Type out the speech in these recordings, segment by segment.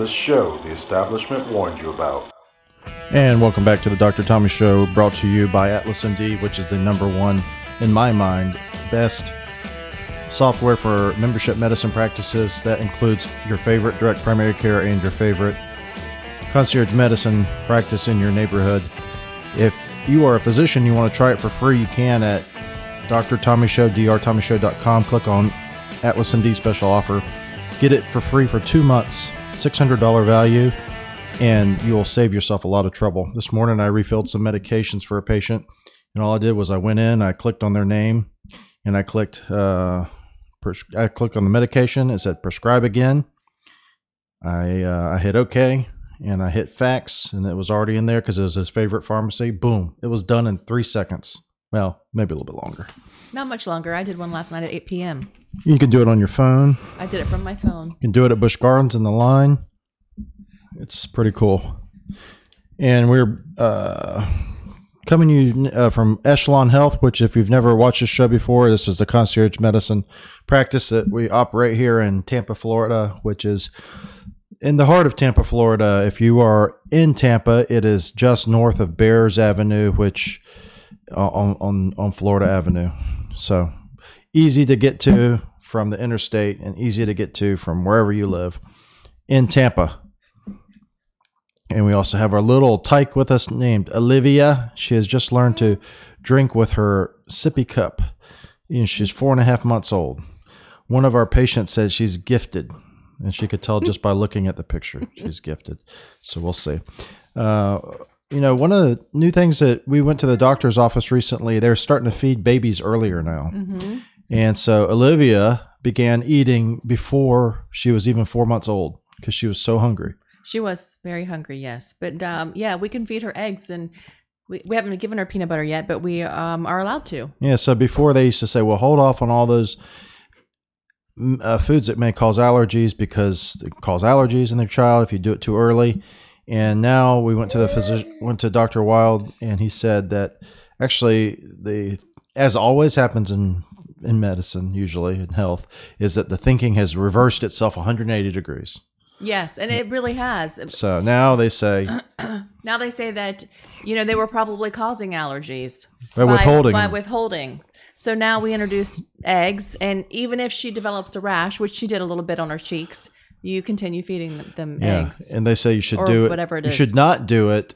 The show the establishment warned you about. And welcome back to the Dr. Tommy Show, brought to you by Atlas MD, which is the number one, in my mind, best software for membership medicine practices. That includes your favorite direct primary care and your favorite concierge medicine practice in your neighborhood. If you are a physician, you want to try it for free, you can at Dr. Tommy Show, drtommyshow.com. Click on Atlas MD special offer. Get it for free for two months, $600 value, and you will save yourself a lot of trouble. This morning, I refilled some medications for a patient, and all I did was I went in, I clicked on their name, and I clicked, uh, pres- I clicked on the medication. It said prescribe again. I uh, I hit OK, and I hit fax, and it was already in there because it was his favorite pharmacy. Boom! It was done in three seconds. Well, maybe a little bit longer. Not much longer. I did one last night at 8 p.m. You can do it on your phone. I did it from my phone. You can do it at Busch Gardens in the line. It's pretty cool. And we're uh, coming you uh, from Echelon Health, which, if you've never watched this show before, this is the concierge medicine practice that we operate here in Tampa, Florida, which is in the heart of Tampa, Florida. If you are in Tampa, it is just north of Bearss Avenue, which on on on Florida Avenue. So easy to get to from the interstate and easy to get to from wherever you live in Tampa. And we also have our little tyke with us named Olivia. She has just learned to drink with her sippy cup. Know, she's four and a half months old. One of our patients said she's gifted, and she could tell just by looking at the picture she's gifted. So we'll see. Uh, you know, one of the new things that we went to the doctor's office recently, they're starting to feed babies earlier now. And so Olivia began eating before she was even four months old because she was so hungry. She was very hungry, yes. But um, yeah, we can feed her eggs, and we, we haven't given her peanut butter yet, but we um, are allowed to. Yeah. So before they used to say, well, hold off on all those mm, uh, foods that may cause allergies because they cause allergies in their child if you do it too early. And now we went to the physician, went to Dr. Wild, and he said that actually the, as always happens in in medicine, usually in health, is that the thinking has reversed itself 180 degrees. Yes, and it really has. So now they say Now they say that you know they were probably causing allergies By withholding By withholding. So now we introduce eggs, and even if she develops a rash, which she did a little bit on her cheeks, you continue feeding them, Yeah, eggs. and they say you should do it. whatever it you is. should not do it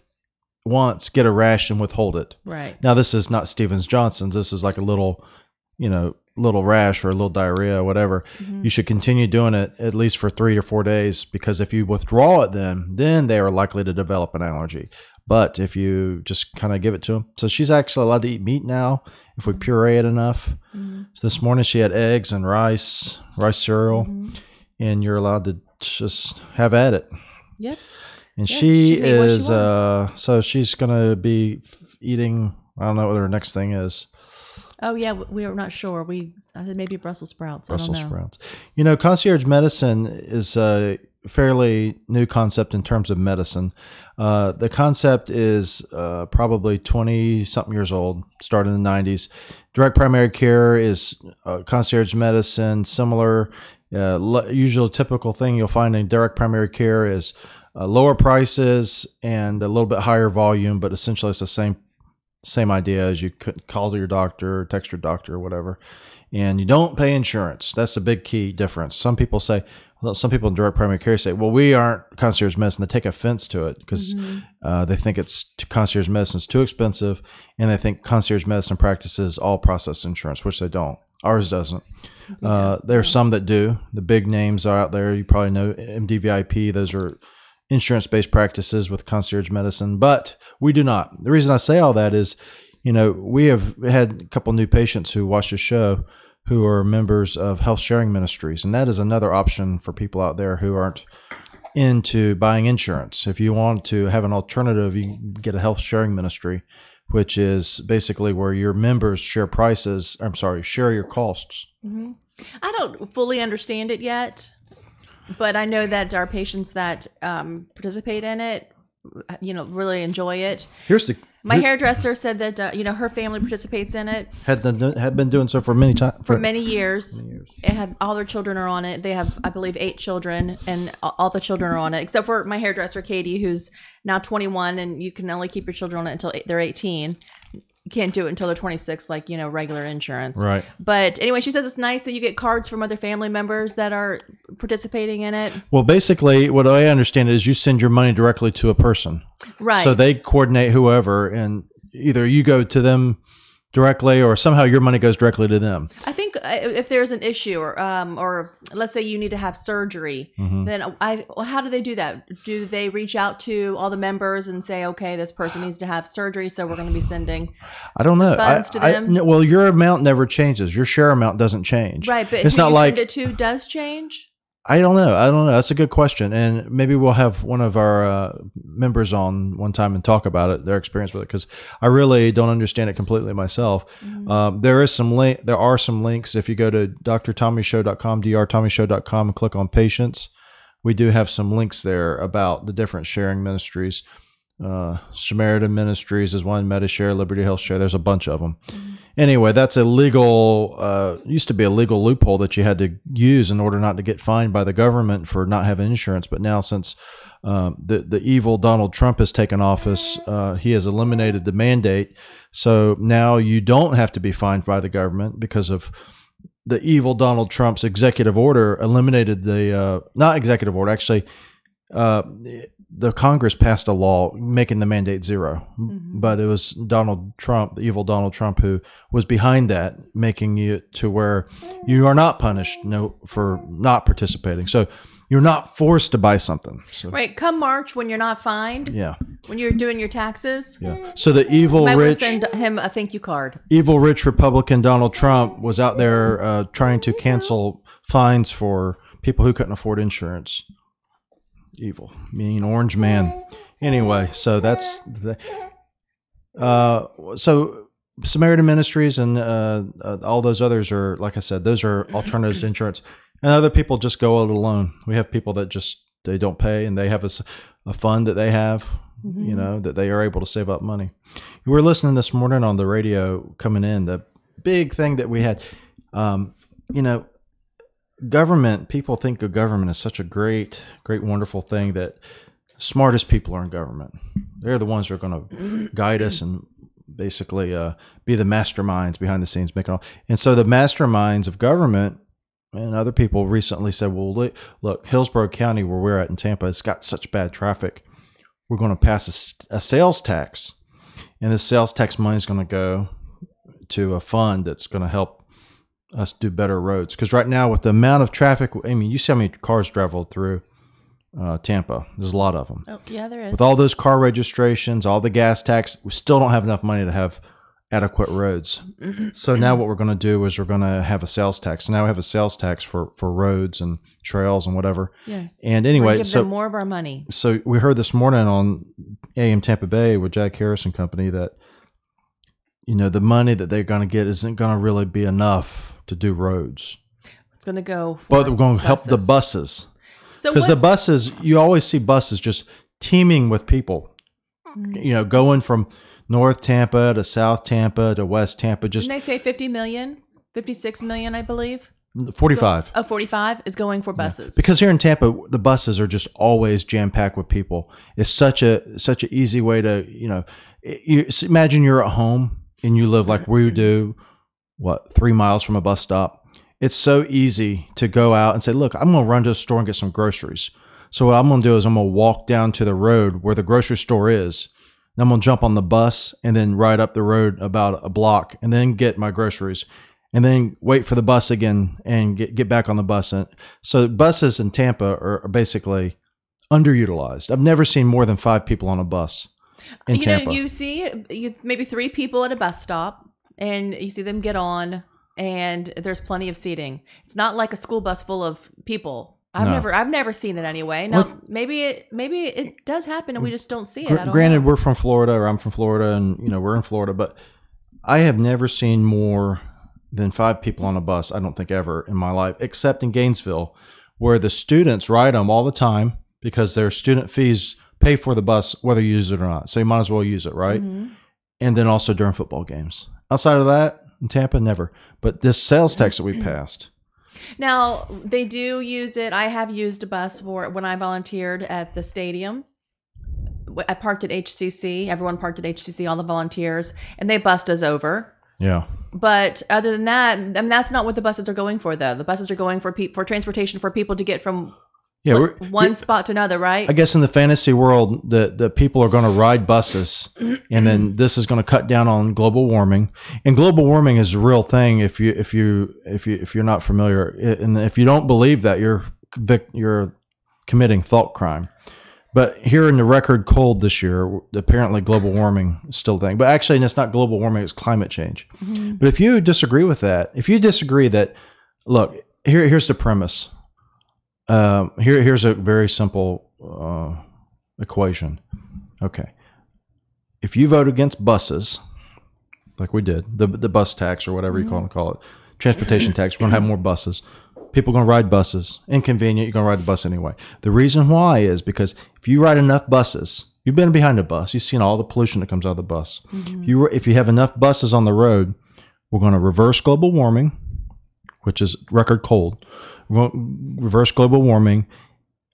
once, get a rash, and withhold it. right. Now this is not Stevens Johnson's. This is like a little, you know, little rash or a little diarrhea, or whatever. Mm-hmm. You should continue doing it at least for three or four days because if you withdraw it, then then they are likely to develop an allergy. But if you just kind of give it to them, so she's actually allowed to eat meat now if we puree it enough. Mm-hmm. So this morning she had eggs and rice, rice cereal, Mm-hmm. And you're allowed to just have at it. Yep. And Yeah, she she what she is uh so she's gonna be f- eating I don't know what her next thing is. Oh yeah, we we're not sure. We I said maybe Brussels sprouts. I Brussels don't know. sprouts. You know, concierge medicine is a fairly new concept in terms of medicine. Uh, the concept is uh, probably 20 something years old, started in the 90s. Direct primary care is uh, concierge medicine, similar. Uh, usual typical thing you'll find in direct primary care is uh, lower prices and a little bit higher volume, but essentially it's the same same idea as you could call to your doctor, text your doctor, or whatever. And you don't pay insurance. That's the big key difference. Some people say, well, some people in direct primary care say, well, we aren't concierge medicine. They take offense to it because uh, they think it's concierge medicine is too expensive, and they think concierge medicine practices all process insurance, which they don't. Ours doesn't. Uh, there are some that do. The big names are out there. You probably know MDVIP. Those are insurance based practices with concierge medicine, but we do not. The reason I say all that is, you know, we have had a couple new patients who watch the show who are members of health sharing ministries, and that is another option for people out there who aren't into buying insurance. If you want to have an alternative, you can get a health sharing ministry, which is basically where your members share prices. I'm sorry, share your costs. I don't fully understand it yet, but I know that our patients that um, participate in it, you know, really enjoy it. Here's the My hairdresser said that uh, you know her family participates in it Had the, had been doing so for many times for many years. It had all their children are on it. They have, I believe, eight children, and all all the children are on it, except for my hairdresser Katie, who's now 21, and you can only keep your children on it until they're 18. You can't do it until they're 26, like you know regular insurance. Right. But anyway, she says it's nice that you get cards from other family members that are participating in it. Well, basically, what I understand is you send your money directly to a person. Right. So they coordinate whoever, and either you go to them directly, or somehow your money goes directly to them. I think uh, if there's an issue, or um, or let's say you need to have surgery, Mm-hmm. then I well, how do they do that? Do they reach out to all the members and say, okay, this person needs to have surgery, so we're going to be sending I don't know. funds I- to I- no, well, your amount never changes. Your share amount doesn't change. right? But it's not you like send it to does change. I don't know. I don't know. That's a good question, and maybe we'll have one of our uh, members on one time and talk about it, their experience with it, because I really don't understand it completely myself. Um, there is some link. There are some links. If you go to drtommyshow.com, drtommyshow.com, and click on patients, we do have some links there about the different sharing ministries. Uh, Samaritan Ministries is one, MediShare, Liberty Health Share. There's a bunch of them. Anyway, that's a legal, uh, used to be a legal loophole that you had to use in order not to get fined by the government for not having insurance. But now, since um, the the evil Donald Trump has taken office, uh, he has eliminated the mandate. So now you don't have to be fined by the government because of the evil Donald Trump's executive order eliminated the uh, not executive order actually uh, the Congress passed a law making the mandate 0 but it was Donald Trump, the evil Donald Trump, who was behind that, making it to where you are not punished no for not participating. So you're not forced to buy something. So Right. Come March, when you're not fined, yeah, when you're doing your taxes, yeah. So the evil I rich, send him a thank you card. evil rich Republican Donald Trump was out there uh, trying to cancel fines for people who couldn't afford insurance. Evil, mean orange man. Anyway, so that's the. Uh, so Samaritan Ministries and uh, uh, all those others are, like I said, those are alternatives to insurance, and other people just go it alone. We have people that just they don't pay, and they have a, a fund that they have, you know, that they are able to save up money. We were listening this morning on the radio coming in. The big thing that we had, um, you know, government. People think of government as such a great, great, wonderful thing that smartest people are in government. They're the ones who are going to guide us and basically uh, be the masterminds behind the scenes making all. And so the masterminds of government and other people recently said, "Well, look, Hillsborough County, where we're at in Tampa, it's got such bad traffic. We're going to pass a sales tax, and this sales tax money is going to go to a fund that's going to help us do better roads. Because right now, with the amount of traffic, I mean, you see how many cars travel through uh, Tampa. There's a lot of them. Oh, yeah, there is. With all those car registrations, all the gas tax, we still don't have enough money to have adequate roads. So now what we're going to do is we're going to have a sales tax. Now we have a sales tax for for roads and trails and whatever. yes. And anyway, give so them more of our money. so we heard this morning on AM Tampa Bay with Jack Harris and Company that you know the money that they're going to get isn't going to really be enough to do roads, It's going to go. But we're going to help the buses. So because the buses you always see buses just teeming with people. You know, going from North Tampa to South Tampa to West Tampa, just Didn't they say 50 million? 56 million, I believe. forty-five. Oh, 45 is going for buses. Because here in Tampa, the buses are just always jam packed with people. It's such a such an easy way to you know. You imagine you're at home and you live like we do, what three miles from a bus stop. It's so easy to go out and say, "Look, I'm going to run to the store and get some groceries." So what I'm going to do is I'm going to walk down to the road where the grocery store is. And I'm going to jump on the bus and then ride up the road about a block and then get my groceries and then wait for the bus again and get, get back on the bus. And so buses in Tampa are, basically underutilized. I've never seen more than five people on a bus in you Tampa. know, you see you, maybe three people at a bus stop, and you see them get on, and there's plenty of seating. It's not like a school bus full of people. I've No. never, I've never seen it anyway. Now, maybe it, maybe it does happen, and we just don't see it. Gr- don't granted, know. we're from Florida, or I'm from Florida, and you know we're in Florida, but I have never seen more than five people on a bus. I don't think ever in my life, except in Gainesville, where the students ride them all the time because their student fees pay for the bus whether you use it or not. So you might as well use it, right? Mm-hmm. and then also during football games. Outside of that, in Tampa, never. But this sales tax that we mm-hmm. passed, Now they do use it. I have used a bus for when I volunteered at the stadium. I parked at HCC. Everyone parked at HCC. All the volunteers, and they bussed us over. yeah, But other than that, I mean, that's not what the buses are going for. Though the buses are going for pe- for transportation for people to get from yeah. one- we're- one spot to another. Right? I guess in the fantasy world, the the people are going to ride buses, and then this is going to cut down on global warming. And global warming is a real thing. If you if you if you if you're not familiar, and if you don't believe that, you're you're committing thought crime. But here in the record cold this year, apparently global warming is still a thing. But actually, it's not global warming; it's climate change. Mm-hmm. But if you disagree with that, if you disagree that, look, here here's the premise. Um, here, here's a very simple uh, equation. Okay, if you vote against buses, like we did, the the bus tax or whatever you call it, call it transportation tax, we're gonna have more buses. People are gonna ride buses. Inconvenient, you're gonna ride the bus anyway. The reason why is because if you ride enough buses, you've been behind a bus, you've seen all the pollution that comes out of the bus. If you if you have enough buses on the road, we're gonna reverse global warming, which is record cold. Reverse global warming.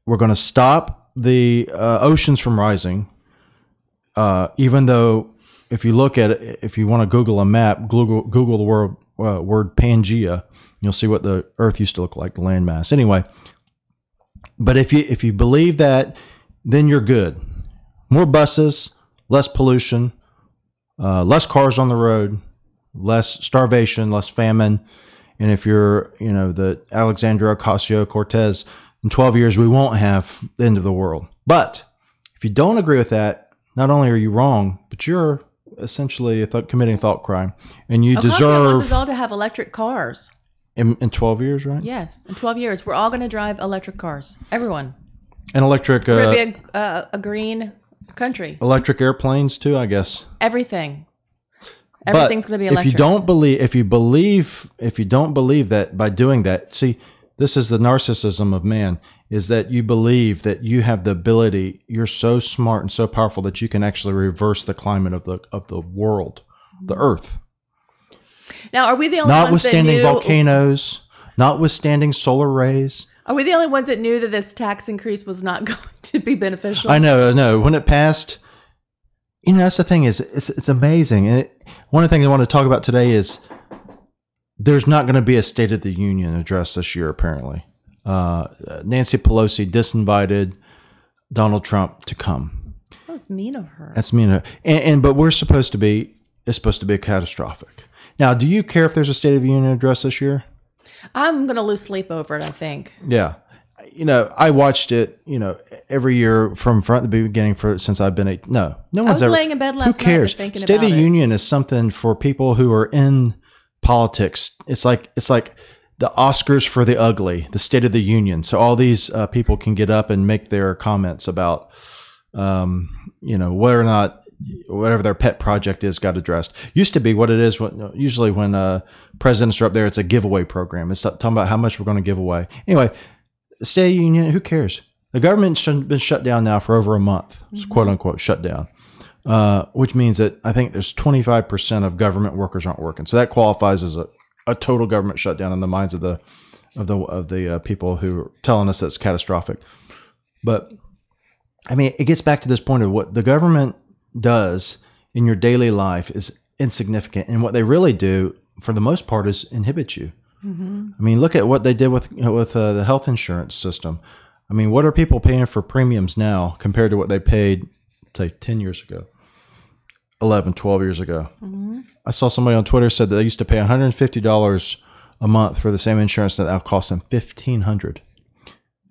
We're going to stop the uh, oceans from rising. Uh, even though, if you look at it, if you want to Google a map, Google Google the word uh, word Pangea, you'll see what the Earth used to look like, the landmass. Anyway, but if you if you believe that, then you're good. More buses, less pollution, uh, less cars on the road, less starvation, less famine. And if you're, you know, the Alexandria Ocasio Cortez, in 12 years, we won't have the end of the world. But if you don't agree with that, not only are you wrong, but you're essentially a th- committing thought crime. And you Ocasio wants us deserve, all to have electric cars. in, in 12 years, right? Yes, in 12 years, we're all going to drive electric cars. Everyone. And electric, We're uh, going to be a, a, a green country. electric airplanes too, I guess. Everything. Everything's going to be electric. If you don't believe, if you believe, if you don't believe that by doing that, see, this is the narcissism of man: is that you believe that you have the ability, you're so smart and so powerful that you can actually reverse the climate of the of the world, the mm-hmm. Earth, now, are we the only ones that notwithstanding knew? volcanoes, notwithstanding solar rays. Are we the only ones that knew that this tax increase was not going to be beneficial? I know, I know. When it passed, you know, that's the thing is, it's it's amazing. And it, one of the things I want to talk about today is there's not going to be a State of the Union address this year. Apparently, uh, Nancy Pelosi disinvited Donald Trump to come. That was mean of her. That's mean, of her. and, and but we're supposed to be. It's supposed to be catastrophic. Now, do you care if there's a State of the Union address this year? I'm going to lose sleep over it, I think. Yeah. You know, I watched it, you know, every year from front to the beginning for since I've been a no. No one's was ever laying in bed last Who night cares? thinking State of the it. Union is something for people who are in politics. It's like it's like the Oscars for the ugly, the State of the Union. So all these uh, people can get up and make their comments about um, you know, whether or not whatever their pet project is got addressed. Used to be what it is. When, usually when uh, presidents are up there, it's a giveaway program. It's talking about how much we're going to give away. Anyway, State Union, who cares? The government's been shut down now for over a month, quote unquote, shut down. Uh, which means that I think there's 25% of government workers aren't working. So that qualifies as a, a total government shutdown in the minds of the of the of the uh, people who are telling us that's catastrophic. But I mean, it gets back to this point of what the government does in your daily life is insignificant, and what they really do, for the most part, is inhibit you. I mean, look at what they did with with uh, the health insurance system. I mean, what are people paying for premiums now compared to what they paid, say, ten years ago, 11, 12 years ago? I saw somebody on Twitter said that they used to pay one hundred and fifty dollars a month for the same insurance that now costs them fifteen hundred.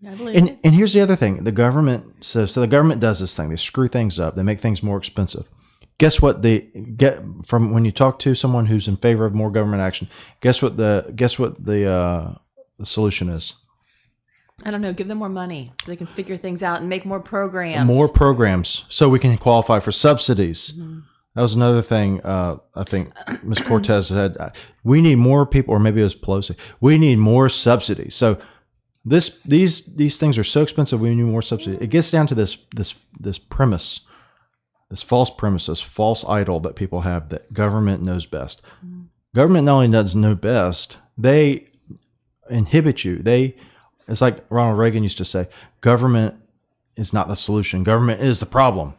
I believe And, and here's the other thing: the government so so the government does this thing. They screw things up. They make things more expensive. Guess what they get from when you talk to someone who's in favor of more government action? Guess what the guess what the uh, the solution is? I don't know. Give them more money so they can figure things out and make more programs. More programs so we can qualify for subsidies. That was another thing. Uh, I think Ms. Cortez said uh, we need more people, or maybe it was Pelosi. We need more subsidies. So this these these things are so expensive. We need more subsidies. It gets down to this this this premise this false premise, this false idol that people have that government knows best. Government not only does know best, they inhibit you. They, it's like Ronald Reagan used to say, government is not the solution. Government is the problem.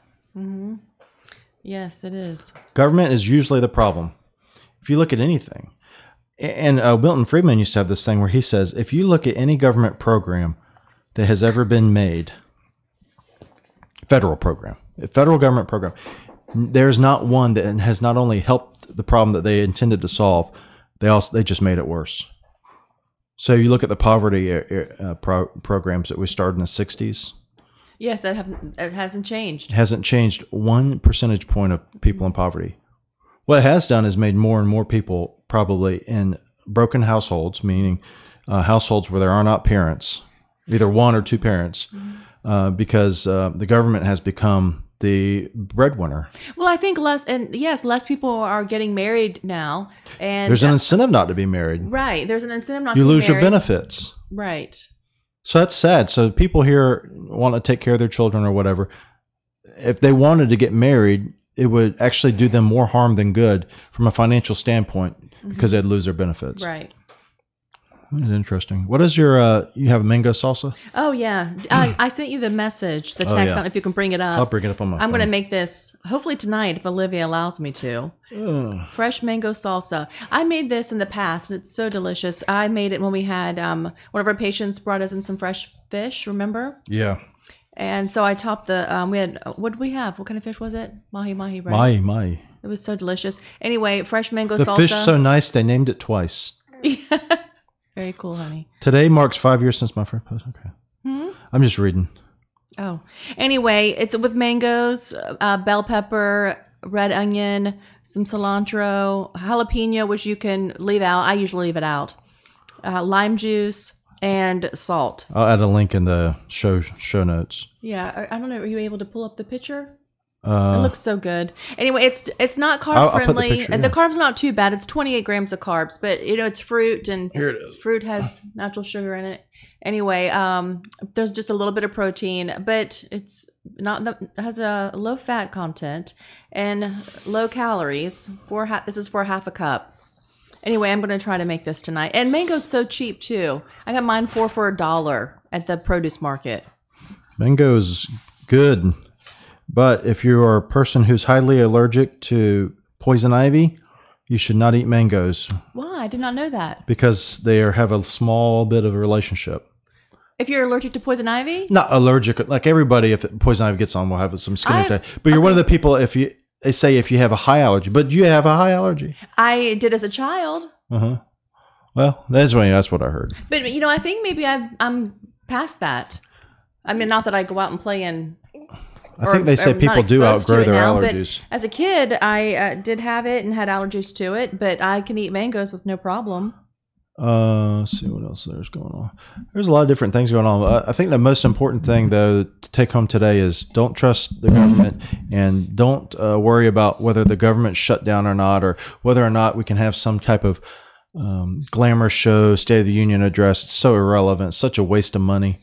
Yes, it is. Government is usually the problem. If you look at anything, and uh, Milton Friedman used to have this thing where he says, if you look at any government program that has ever been made, federal program, federal government program, there's not one that has not only helped the problem that they intended to solve, they also they just made it worse. So you look at the poverty uh, pro- programs that we started in the '60s. Yes, that have it hasn't changed. It hasn't changed one percentage point of people in poverty. What it has done is made more and more people probably in broken households, meaning uh, households where there are not parents, either one or two parents, uh, because uh, the government has become the breadwinner. Well, I think less and yes, less people are getting married now, and There's an incentive not to be married. right. There's an incentive not You to be lose your benefits. Right. So that's sad. So people here want to take care of their children or whatever. If they wanted to get married, it would actually do them more harm than good from a financial standpoint mm-hmm. because they'd lose their benefits. Right. That's interesting. What is your? uh You have mango salsa? Oh yeah, I, I sent you the message, the text. I yeah. know if you can bring it up. I'll bring it up on my. I'm going to make this hopefully tonight if Olivia allows me to. Fresh mango salsa. I made this in the past and it's so delicious. I made it when we had um, one of our patients brought us in some fresh fish, remember? Yeah, And so I topped the, um, we had, what did we have? What kind of fish was it? Mahi mahi, right? Mahi my. It was so delicious. Anyway, fresh mango The salsa. fish so nice they named it twice. Very cool, honey. Today marks five years since my first post. Okay, Hmm? I'm just reading. Oh, anyway, it's with mangoes, uh, bell pepper, red onion, some cilantro, jalapeno, which you can leave out. I usually leave it out. Uh, lime juice and salt. I'll add a link in the show show notes. Yeah, I I don't know. Are you able to pull up the picture? Uh, It looks so good. Anyway, it's it's not carb I'll- I'll the friendly. picture, The carb's not too bad. It's 28 grams of carbs, but you know it's fruit and Here it is. fruit has natural sugar in it. Anyway, um, there's just a little bit of protein, but it's not the, it has a low fat content and low calories. For ha- this is for half a cup. Anyway, I'm going to try to make this tonight. And mango's so cheap too. I got mine four for a dollar at the produce market. Mango's good, but if you are a person who's highly allergic to poison ivy, you should not eat mangoes Why? I did not know that. because they are, have a small bit of a relationship. If you're allergic to poison ivy, Not allergic, like everybody. If poison ivy gets on, will have some skin I- irritation. But you're one of the people. If you they say if you have a high allergy, but do you have a high allergy. I did as a child. Uh huh. Well, that's what that's what I heard. But you know, I think maybe I, I'm past that. I mean, not that I go out and play in. I think they say people do outgrow their now, allergies. As a kid, I uh, did have it and had allergies to it, but I can eat mangoes with no problem. Uh, let's see what else there's going on. There's a lot of different things going on. I- I think the most important thing, though, to take home today is don't trust the government and don't uh, worry about whether the government shut down or not, or whether or not we can have some type of um, glamour show, State of the Union address. It's so irrelevant. It's such a waste of money.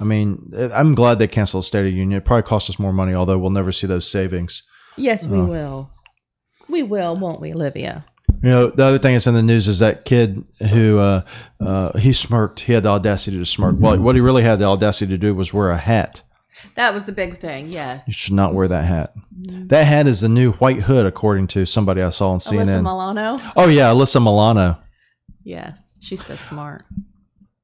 I mean, I'm glad they canceled the State of Union. It probably cost us more money, although we'll never see those savings. Yes, we will. We will, won't we, Olivia? You know, the other thing that's in the news is that kid who uh, uh, he smirked. He had the audacity to smirk. Well, what he really had the audacity to do was wear a hat. That was the big thing. Yes, you should not wear that hat. That hat is the new white hood, according to somebody I saw on Alyssa CNN. Milano. oh yeah, Alyssa Milano. Yes, she's so smart.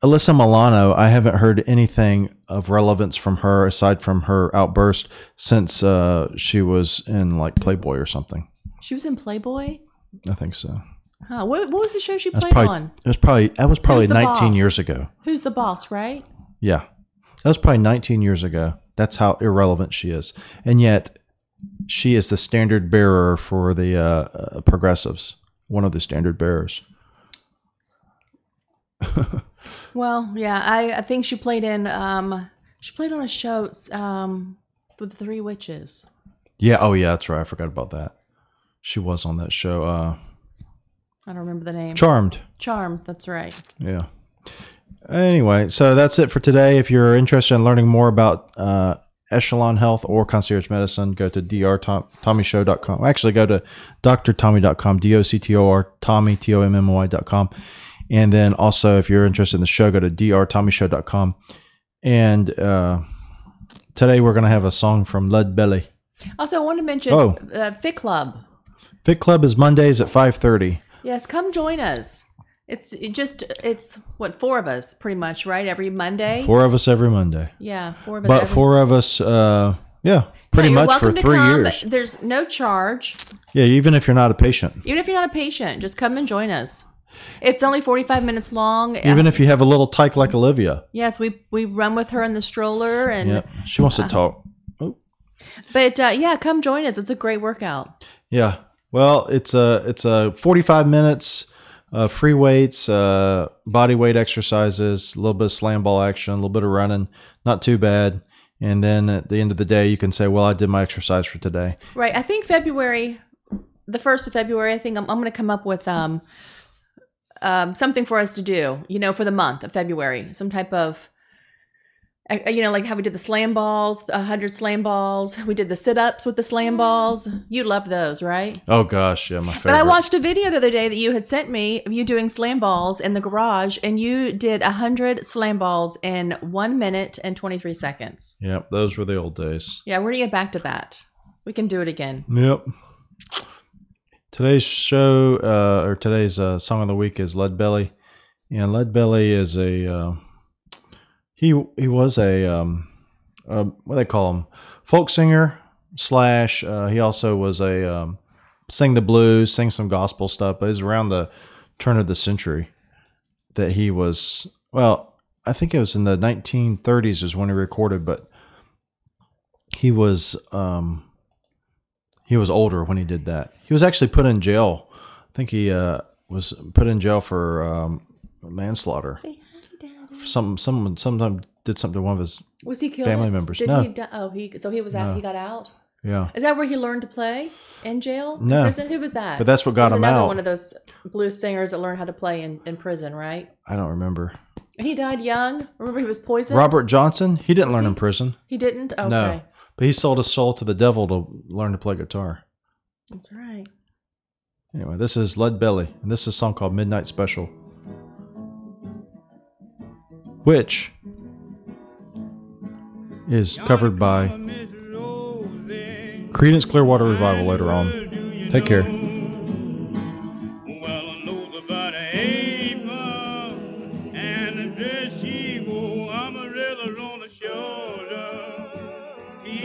Alyssa Milano. I haven't heard anything of relevance from her aside from her outburst since uh, she was in like Playboy or something. She was in Playboy. I think so. Huh? What, what was the show she That's played probably on? it was probably that was probably the 19 boss? years ago. Who's the boss? Right? Yeah. That was probably 19 years ago. That's how irrelevant she is. And yet, she is the standard bearer for the uh, uh, progressives, one of the standard bearers. Well, yeah, I, I think she played in um she played on a show um with the three witches. Yeah. Oh, yeah. That's right. I forgot about that. She was on that show. Uh, I don't remember the name. Charmed. Charmed, that's right. Yeah. Anyway, so that's it for today. If you're interested in learning more about uh, Echelon Health or Concierge Medicine, go to drtommyshow.com. Actually, go to drtommy.com, D O C T O R, Tommy, T O M M Y.com. And then also, if you're interested in the show, go to drtommyshow.com. And uh, today we're going to have a song from Lead Belly. Also, I want to mention Oh. uh, Fit Club. Fit Club is Mondays at 5.30. Yes, come join us. It's it just it's what four of us pretty much right every Monday. Four of us every Monday. Yeah, four of us. But every, four of us, uh, yeah, pretty Yeah, much for three come. years. There's no charge, Yeah, even if you're not a patient. even if you're not a patient. Just come and join us. It's only 45 minutes long. Even if you have a little tyke like Olivia. yes, we we run with her in the stroller and Yeah, she wants to talk. Oh, but uh, yeah, come join us. It's a great workout. yeah. Well, it's a it's a 45 minutes, uh, free weights, uh, body weight exercises, a little bit of slam ball action, a little bit of running, not too bad. And then at the end of the day, you can say, "Well, I did my exercise for today." Right. I think February, the first of February. I think I'm, I'm going to come up with um, um, something for us to do. You know, for the month of February, some type of, you know, like how we did the slam balls, a hundred slam balls. We did the sit ups with the slam balls. You loved those, right? Oh gosh, yeah, my favorite. But I watched a video the other day that you had sent me of you doing slam balls in the garage, and you did a hundred slam balls in one minute and twenty three seconds. Yep, those were the old days. Yeah, we're gonna get back to that. We can do it again. Yep. Today's show uh, or today's uh, song of the week is Lead Belly, and Lead Belly is a uh, he he was a um, uh, what do they call him folk singer slash uh, he also was a um, sing the blues, sing some gospel stuff. But it was around the turn of the century that he was well. I think it was in the 1930s is when he recorded, but he was um, he was older when he did that. He was actually put in jail. I think he uh, was put in jail for um, manslaughter. Some someone sometime did something to one of his Was he killed? Family members. Did No. he? di- Oh, he. So he was out. No. He got out. yeah. Is that where he learned to play in jail? In No. prison. Who was that? But that's what got was him another out. One of those blues singers that learned how to play in, in prison, right? I don't remember. And he died young. Remember, he was poisoned. Robert Johnson. He didn't learn he? in prison. He didn't. Okay, No, but he sold his soul to the devil to learn to play guitar. that's right. Anyway, this is Lead Belly, and this is a song called Midnight Special, which is covered by Creedence Clearwater Revival later on. Take care.